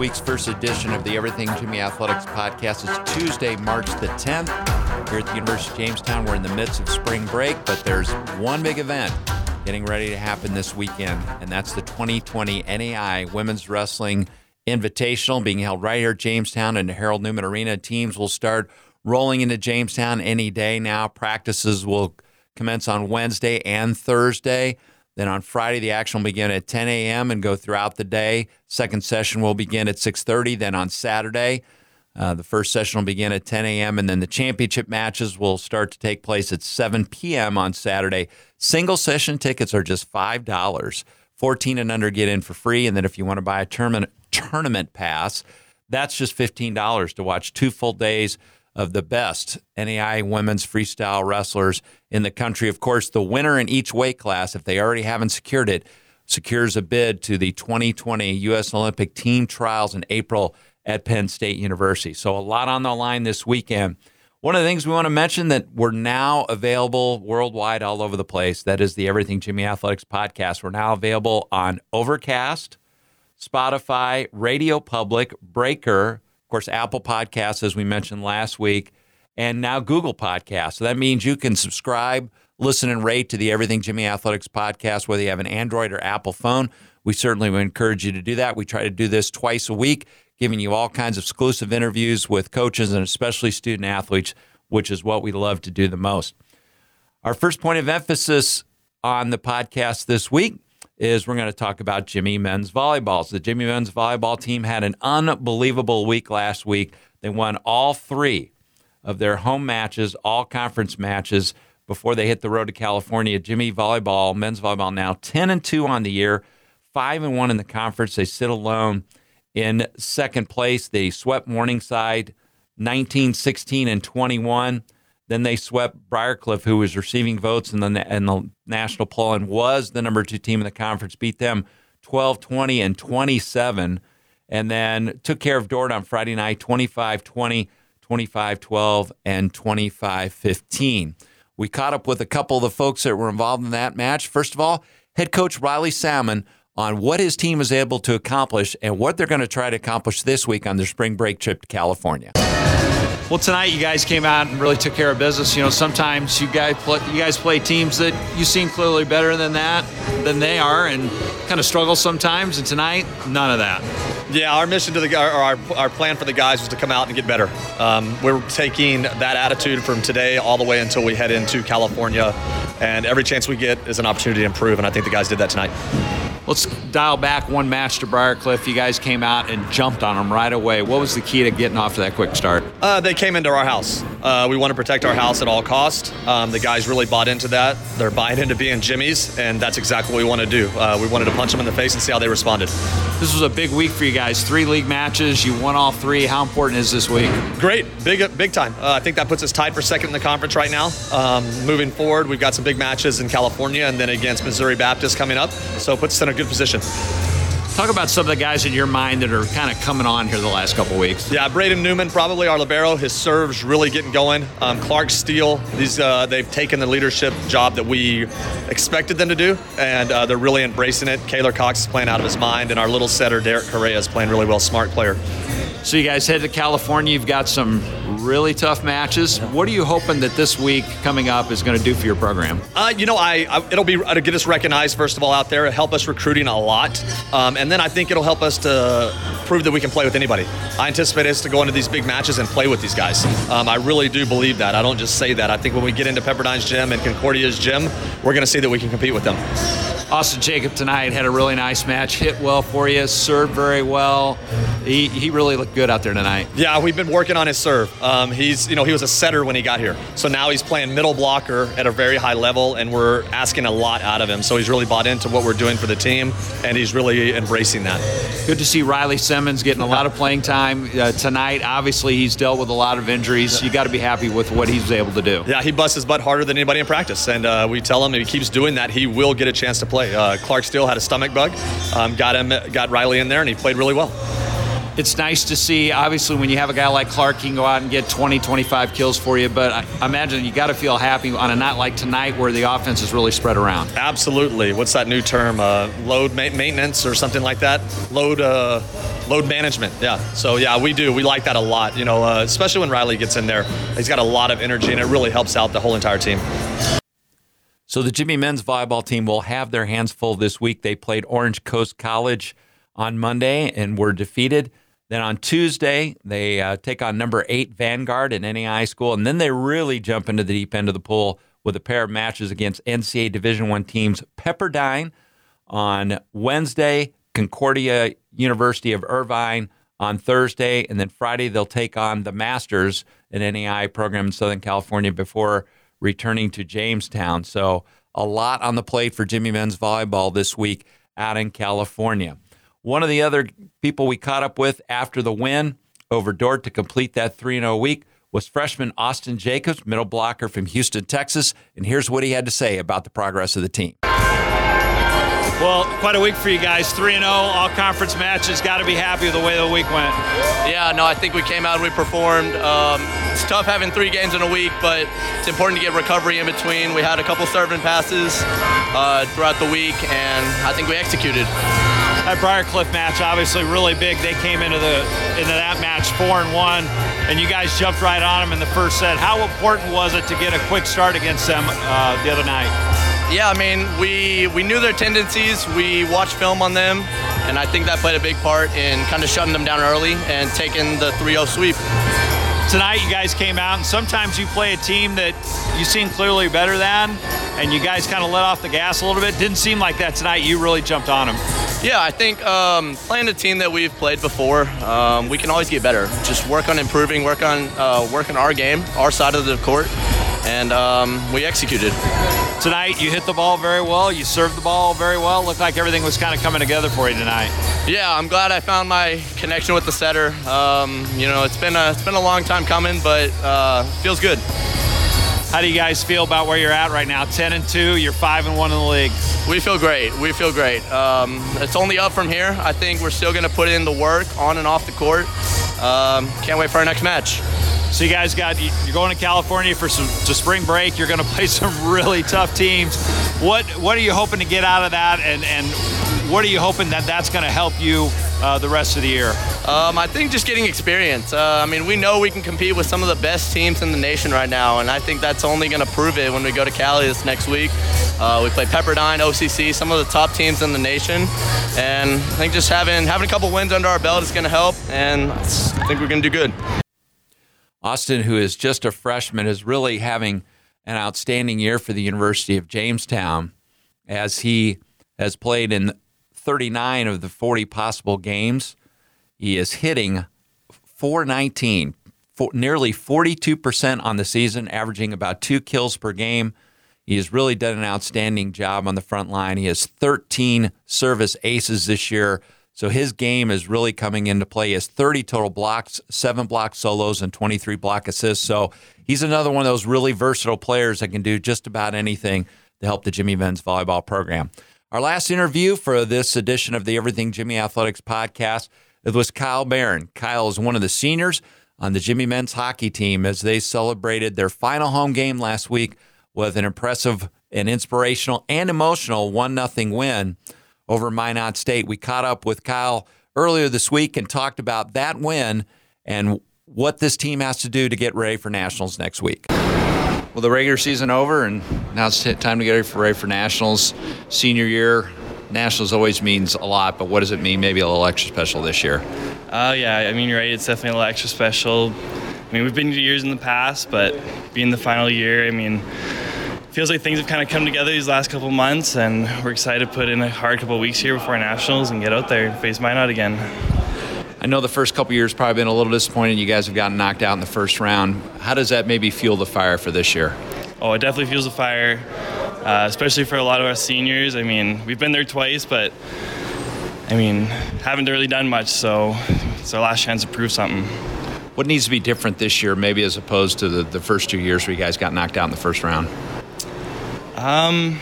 week's first edition of the Everything Jimmy Athletics podcast. It's Tuesday, March the 10th. Here at the University of Jamestown, we're in the midst of spring break, but there's one big event getting ready to happen this weekend, and that's the 2020 NAIA Women's Wrestling Invitational being held right here at Jamestown in the Harold Newman Arena. Teams will start rolling into Jamestown any day now. Practices will commence on Wednesday and Thursday. Then on Friday, the action will begin at 10 a.m. and go throughout the day. Second session will begin at 6:30. Then on Saturday, uh, the first session will begin at 10 a.m. and then the championship matches will start to take place at 7 p.m. on Saturday. Single session tickets are just five dollars. 14 and under get in for free, and then if you want to buy a tournament tournament pass, that's just $15 to watch two full days of the best NAIA women's freestyle wrestlers in the country. Of course, the winner in each weight class, if they already haven't secured it, secures a bid to the 2020 U.S. Olympic team trials in April at Penn State University. So, a lot on the line this weekend. One of the things we want to mention that we're now available worldwide all over the place. That is the Everything Jimmy Athletics podcast. We're now available on Overcast, Spotify, Radio Public, Breaker, course, Apple Podcasts, as we mentioned last week, and now Google Podcasts. So that means you can subscribe, listen, and rate to the Everything Jimmy Athletics podcast, whether you have an Android or Apple phone. We certainly would encourage you to do that. We try to do this twice a week, giving you all kinds of exclusive interviews with coaches and especially student athletes, which is what we love to do the most. Our first point of emphasis on the podcast this week is we're going to talk about Jimmy men's volleyball. So the Jimmy men's volleyball team had an unbelievable week last week. They won all three of their home matches, all conference matches before they hit the road to California. Jimmy volleyball, men's volleyball now 10 and 2 on the year, 5 and 1 in the conference. They sit alone in second place. They swept Morningside 19, 16 and 21. Then they swept Briarcliff, who was receiving votes in the, in the national poll and was the number two team in the conference, beat them 12 20 and 27. And then took care of Dordt on Friday night 25 20, 25 12, and 25 15. We caught up with a couple of the folks that were involved in that match. First of all, head coach Riley Salmon on what his team was able to accomplish and what they're going to try to accomplish this week on their spring break trip to California. Well, tonight you guys came out and really took care of business. You know, sometimes you guys play, you guys play teams that you seem clearly better than that than they are, and kind of struggle sometimes. And tonight, none of that. Yeah, our mission to the our, our plan for the guys was to come out and get better. Um, we're taking that attitude from today all the way until we head into California, and every chance we get is an opportunity to improve. And I think the guys did that tonight. Let's dial back one match to Briarcliff. You guys came out and jumped on them right away. What was the key to getting off to that quick start? Uh, they came into our house. Uh, we want to protect our house at all costs. Um, the guys really bought into that. They're buying into being Jimmy's, and that's exactly what we want to do. Uh, we wanted to punch them in the face and see how they responded. This was a big week for you guys. Three league matches. You won all three. How important is this week? Great, big, big time. Uh, I think that puts us tied for second in the conference right now. Um, moving forward, we've got some big matches in California, and then against Missouri Baptist coming up. So it puts us in a good position. Talk about some of the guys in your mind that are kind of coming on here the last couple weeks. Yeah, Braden Newman, probably our libero. His serves really getting going. Um, Clark Steele, these uh, they've taken the leadership job that we expected them to do, and uh, they're really embracing it. Kaylor Cox is playing out of his mind, and our little setter Derek Correa is playing really well. Smart player. So you guys head to California. You've got some really tough matches. What are you hoping that this week coming up is going to do for your program? Uh, you know, I, I it'll be to get us recognized first of all out there, help us recruiting a lot, um, and then I think it'll help us to prove that we can play with anybody. I anticipate us to go into these big matches and play with these guys. Um, I really do believe that. I don't just say that. I think when we get into Pepperdine's gym and Concordia's gym, we're going to see that we can compete with them. Austin Jacob tonight had a really nice match, hit well for you, served very well. He, he really looked good out there tonight. Yeah, we've been working on his serve. Um, he's you know he was a setter when he got here, so now he's playing middle blocker at a very high level, and we're asking a lot out of him. So he's really bought into what we're doing for the team, and he's really embracing that. Good to see Riley Simmons getting a lot of playing time uh, tonight. Obviously, he's dealt with a lot of injuries. You got to be happy with what he's able to do. Yeah, he busts his butt harder than anybody in practice, and uh, we tell him if he keeps doing that, he will get a chance to play. Uh, Clark Steele had a stomach bug, um, got him, got Riley in there, and he played really well it's nice to see. Obviously, when you have a guy like Clark, he can go out and get 20, 25 kills for you. But I imagine you got to feel happy on a night like tonight where the offense is really spread around. Absolutely. What's that new term? Uh, load ma- maintenance or something like that? Load. Uh, load management. Yeah. So yeah, we do. We like that a lot. You know, uh, especially when Riley gets in there. He's got a lot of energy, and it really helps out the whole entire team. So the Jimmy men's volleyball team will have their hands full this week. They played Orange Coast College on Monday and were defeated. Then on Tuesday, they uh, take on number eight Vanguard in NAIA school, and then they really jump into the deep end of the pool with a pair of matches against NCAA Division One teams Pepperdine on Wednesday, Concordia University of Irvine on Thursday, and then Friday they'll take on the Masters, an NAIA program in Southern California, before returning to Jamestown. So a lot on the plate for Jimmy Men's volleyball this week out in California. One of the other people we caught up with after the win over Dordt to complete that 3 0 week was freshman Austin Jacobs, middle blocker from Houston, Texas. And here's what he had to say about the progress of the team. Well, quite a week for you guys. 3 0, all conference matches. Got to be happy with the way the week went. Yeah, no, I think we came out, and we performed. Um, it's tough having three games in a week, but it's important to get recovery in between. We had a couple serving passes uh, throughout the week, and I think we executed. That Briarcliff match, obviously, really big. They came into the into that match four and one, and you guys jumped right on them in the first set. How important was it to get a quick start against them uh, the other night? Yeah, I mean, we we knew their tendencies. We watched film on them, and I think that played a big part in kind of shutting them down early and taking the 3-0 sweep. Tonight, you guys came out, and sometimes you play a team that you seem clearly better than, and you guys kind of let off the gas a little bit. Didn't seem like that tonight. You really jumped on them. Yeah, I think um, playing a team that we've played before, um, we can always get better. Just work on improving, work on uh, work on our game, our side of the court, and um, we executed. Tonight, you hit the ball very well. You served the ball very well. Looked like everything was kind of coming together for you tonight. Yeah, I'm glad I found my connection with the setter. Um, you know, it's been a it's been a long time coming, but uh, feels good. How do you guys feel about where you're at right now? 10 and 2, you're 5 and 1 in the league. We feel great. We feel great. Um, it's only up from here. I think we're still going to put in the work on and off the court. Um, can't wait for our next match. So you guys got you're going to California for some to spring break. You're going to play some really tough teams. What what are you hoping to get out of that, and and what are you hoping that that's going to help you uh, the rest of the year? Um, I think just getting experience. Uh, I mean, we know we can compete with some of the best teams in the nation right now, and I think that's only going to prove it when we go to Cali this next week. Uh, we play Pepperdine, OCC, some of the top teams in the nation, and I think just having having a couple wins under our belt is going to help, and I think we're going to do good. Austin, who is just a freshman, is really having an outstanding year for the University of Jamestown as he has played in 39 of the 40 possible games. He is hitting 419, for, nearly 42% on the season, averaging about two kills per game. He has really done an outstanding job on the front line. He has 13 service aces this year. So his game is really coming into play. Has 30 total blocks, seven block solos, and 23 block assists. So he's another one of those really versatile players that can do just about anything to help the Jimmy Men's volleyball program. Our last interview for this edition of the Everything Jimmy Athletics podcast it was Kyle Barron. Kyle is one of the seniors on the Jimmy men's hockey team as they celebrated their final home game last week with an impressive and inspirational and emotional 1 0 win over Minot State. We caught up with Kyle earlier this week and talked about that win and what this team has to do to get ready for nationals next week. Well, the regular season over, and now it's time to get ready for, ready for nationals. Senior year, Nationals always means a lot, but what does it mean maybe a little extra special this year? Uh, yeah, I mean, you're right. It's definitely a little extra special. I mean, we've been to years in the past, but being the final year, I mean, feels like things have kind of come together these last couple months, and we're excited to put in a hard couple weeks here before Nationals and get out there and face Minot again. I know the first couple years probably been a little disappointing. You guys have gotten knocked out in the first round. How does that maybe fuel the fire for this year? Oh, it definitely fuels the fire uh, especially for a lot of us seniors. I mean, we've been there twice, but I mean, haven't really done much, so it's our last chance to prove something. What needs to be different this year, maybe as opposed to the, the first two years where you guys got knocked out in the first round? Um,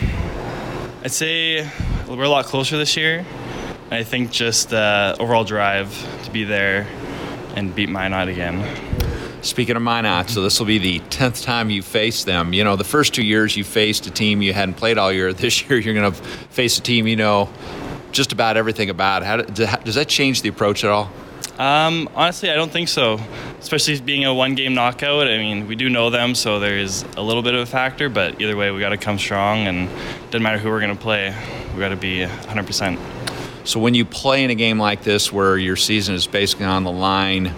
I'd say we're a lot closer this year. I think just uh, overall drive to be there and beat Minot again. Speaking of Minot, so this will be the 10th time you face them. You know, the first two years you faced a team you hadn't played all year. This year you're going to face a team you know just about everything about. How does that change the approach at all? Um, honestly, I don't think so. Especially being a one-game knockout. I mean, we do know them, so there is a little bit of a factor. But either way, we got to come strong, and doesn't matter who we're going to play. We got to be 100 percent. So when you play in a game like this, where your season is basically on the line,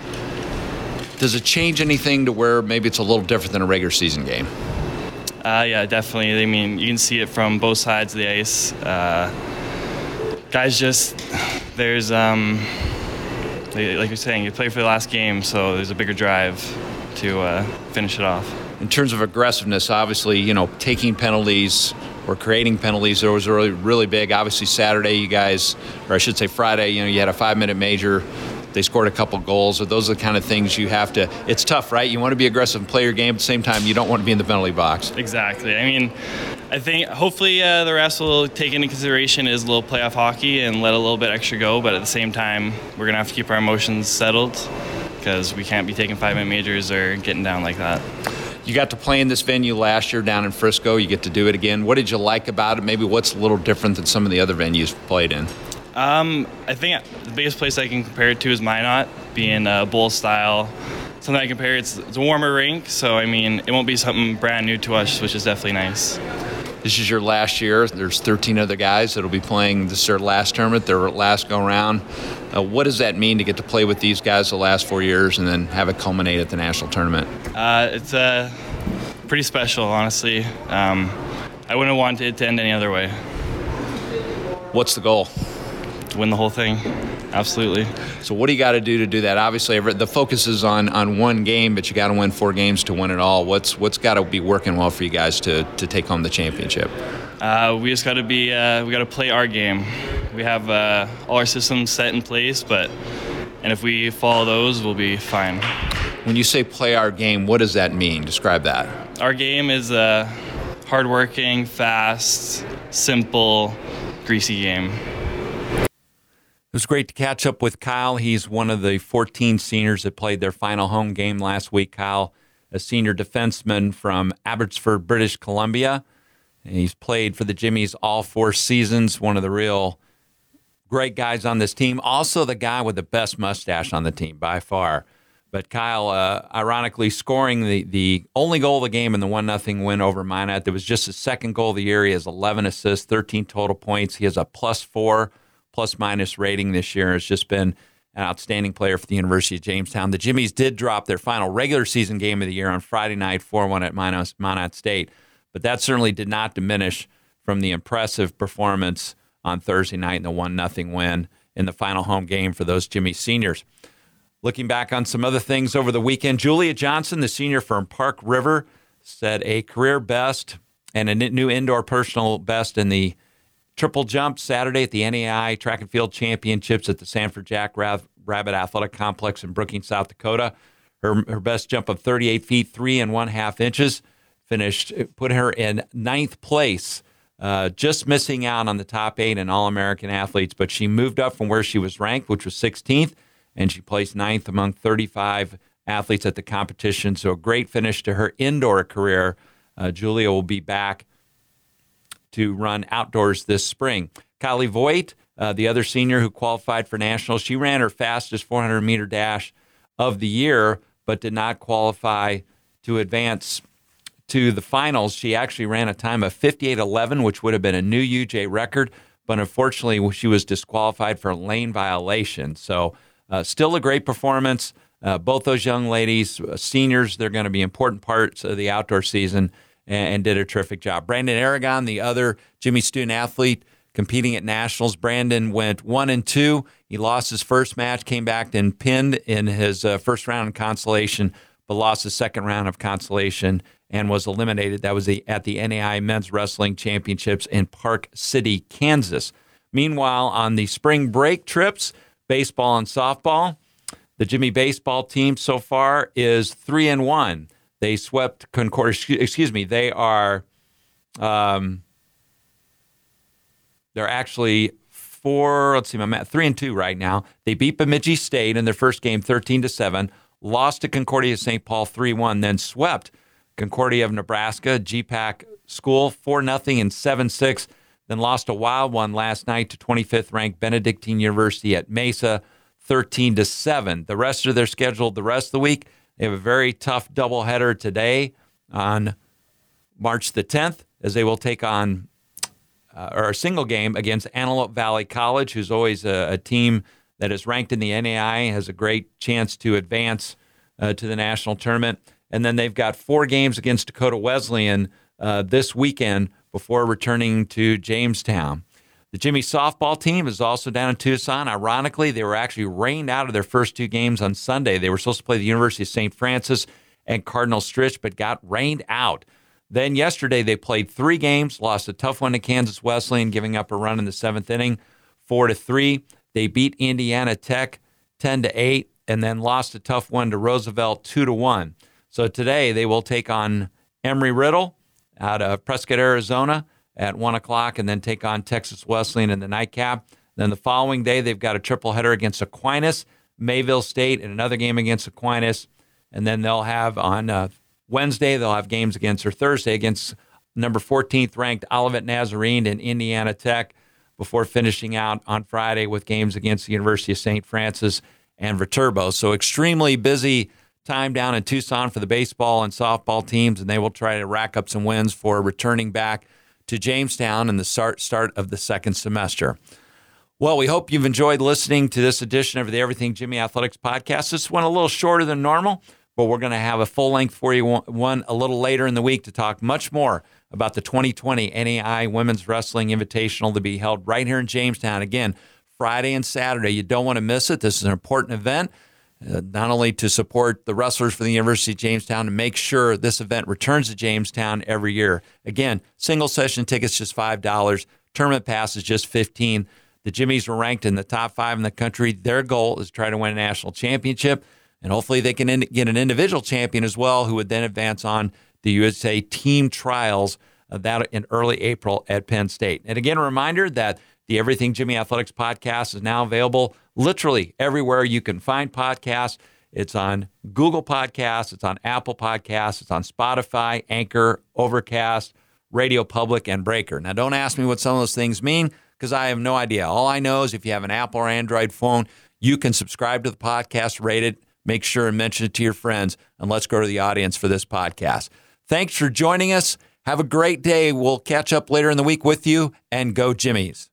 does it change anything to where maybe it's a little different than a regular season game? Uh, yeah, definitely. I mean, you can see it from both sides of the ice. Uh, guys, just there's um, like you're saying, you play for the last game, so there's a bigger drive to uh, finish it off. In terms of aggressiveness, obviously, you know, taking penalties or creating penalties, there was really, really big. Obviously, Saturday, you guys, or I should say Friday, you know, you had a five-minute major. They scored a couple goals. So those are the kind of things you have to. It's tough, right? You want to be aggressive and play your game. At the same time, you don't want to be in the penalty box. Exactly. I mean, I think hopefully uh, the rest will take into consideration is a little playoff hockey and let a little bit extra go. But at the same time, we're gonna have to keep our emotions settled because we can't be taking five minute majors or getting down like that. You got to play in this venue last year down in Frisco. You get to do it again. What did you like about it? Maybe what's a little different than some of the other venues played in? Um, I think the biggest place I can compare it to is Minot, being a bowl style. Something I compare it's, it's a warmer rink, so I mean it won't be something brand new to us, which is definitely nice. This is your last year. There's 13 other guys that'll be playing this is their last tournament, their last go round. Uh, what does that mean to get to play with these guys the last four years and then have it culminate at the national tournament? Uh, it's uh, pretty special, honestly. Um, I wouldn't want it to end any other way. What's the goal? To win the whole thing absolutely. So what do you got to do to do that? Obviously, the focus is on on one game, but you got to win four games to win it all. What's what's got to be working well for you guys to to take home the championship? Uh, we just got to be uh, we got to play our game. We have uh, all our systems set in place, but and if we follow those, we'll be fine. When you say play our game, what does that mean? Describe that. Our game is a hardworking, fast, simple, greasy game. It was great to catch up with Kyle. He's one of the 14 seniors that played their final home game last week. Kyle, a senior defenseman from Abbotsford, British Columbia. And he's played for the Jimmies all four seasons, one of the real great guys on this team. Also, the guy with the best mustache on the team by far. But Kyle, uh, ironically, scoring the, the only goal of the game in the 1 0 win over Minot. That was just his second goal of the year. He has 11 assists, 13 total points. He has a plus four plus minus rating this year. Has just been an outstanding player for the University of Jamestown. The Jimmies did drop their final regular season game of the year on Friday night, 4 1 at Minot State, but that certainly did not diminish from the impressive performance on Thursday night in the 1 0 win in the final home game for those Jimmy seniors. Looking back on some other things over the weekend, Julia Johnson, the senior from Park River, set a career best and a new indoor personal best in the triple jump Saturday at the NAIA Track and Field Championships at the Sanford Jack Rabbit Athletic Complex in Brookings, South Dakota. Her, her best jump of 38 feet, three and one half inches, finished, put her in ninth place, uh, just missing out on the top eight in All American athletes. But she moved up from where she was ranked, which was 16th, and she placed ninth among 35 athletes at the competition. So a great finish to her indoor career. Uh, Julia will be back to run outdoors this spring. Kylie Voigt, uh, the other senior who qualified for nationals, she ran her fastest 400 meter dash of the year, but did not qualify to advance to the finals. She actually ran a time of 58.11, which would have been a new UJ record, but unfortunately, she was disqualified for lane violation. So, uh, still a great performance. Uh, both those young ladies, uh, seniors, they're going to be important parts of the outdoor season and, and did a terrific job. Brandon Aragon, the other Jimmy student athlete competing at nationals, Brandon went one and two. He lost his first match, came back and pinned in his uh, first round in consolation, but lost the second round of consolation and was eliminated. That was the, at the NAIA Men's Wrestling Championships in Park City, Kansas. Meanwhile, on the spring break trips, baseball and softball, the Jimmy baseball team so far is three and one. They swept Concordia. Excuse me. They are. Um, they're actually four. Let's see, I'm at three and two right now. They beat Bemidji State in their first game, thirteen to seven. Lost to Concordia St. Paul three one. Then swept Concordia of Nebraska GPAC School four nothing and seven six. Then lost a wild one last night to 25th ranked Benedictine University at Mesa 13 to 7. The rest of their schedule, the rest of the week, they have a very tough doubleheader today on March the 10th, as they will take on uh, or a single game against Antelope Valley College, who's always a, a, team that is ranked in the NAIA, has a great chance to advance uh, to the national tournament. And then they've got four games against Dakota Wesleyan uh, this weekend before returning to Jamestown. The Jimmy softball team is also down in Tucson. Ironically, they were actually rained out of their first two games on Sunday. They were supposed to play the University of St. Francis and Cardinal Stritch, but got rained out. Then yesterday they played three games, lost a tough one to Kansas Wesleyan, giving up a run in the seventh inning, four to three. They beat Indiana Tech ten to eight, and then lost a tough one to Roosevelt two to one. So today they will take on Embry Riddle out of Prescott, Arizona at one o'clock, and then take on Texas Wesleyan in the nightcap. Then the following day they've got a triple header against Aquinas, Mayville State, and another game against Aquinas, and then they'll have on uh, Wednesday, they'll have games against, or Thursday, against number 14th ranked Olivet Nazarene and Indiana Tech before finishing out on Friday with games against the University of St. Francis and Viterbo. So, extremely busy time down in Tucson for the baseball and softball teams, and they will try to rack up some wins for returning back to Jamestown in the start, start of the second semester. Well, we hope you've enjoyed listening to this edition of the Everything Jimmy Athletics podcast. This went a little shorter than normal but we're going to have a full length for you one a little later in the week to talk much more about the 2020 NAIA Women's Wrestling Invitational to be held right here in Jamestown. Again, Friday and Saturday. You don't want to miss it. This is an important event, uh, not only to support the wrestlers for the University of Jamestown to make sure this event returns to Jamestown every year. Again, single session tickets just five dollars. Tournament pass is just fifteen. The Jimmies were ranked in the top five in the country. Their goal is to try to win a national championship and hopefully they can in, get an individual champion as well, who would then advance on the USA team trials uh, that in early April at Penn State. And again, a reminder that the Everything Jimmy Athletics podcast is now available literally everywhere you can find podcasts. It's on Google Podcasts, it's on Apple Podcasts, it's on Spotify, Anchor, Overcast, Radio Public, and Breaker. Now, don't ask me what some of those things mean because I have no idea. All I know is if you have an Apple or Android phone, you can subscribe to the podcast, rate it, make sure and mention it to your friends. And let's go to the audience for this podcast. Thanks for joining us. Have a great day. We'll catch up later in the week with you and go Jimmies.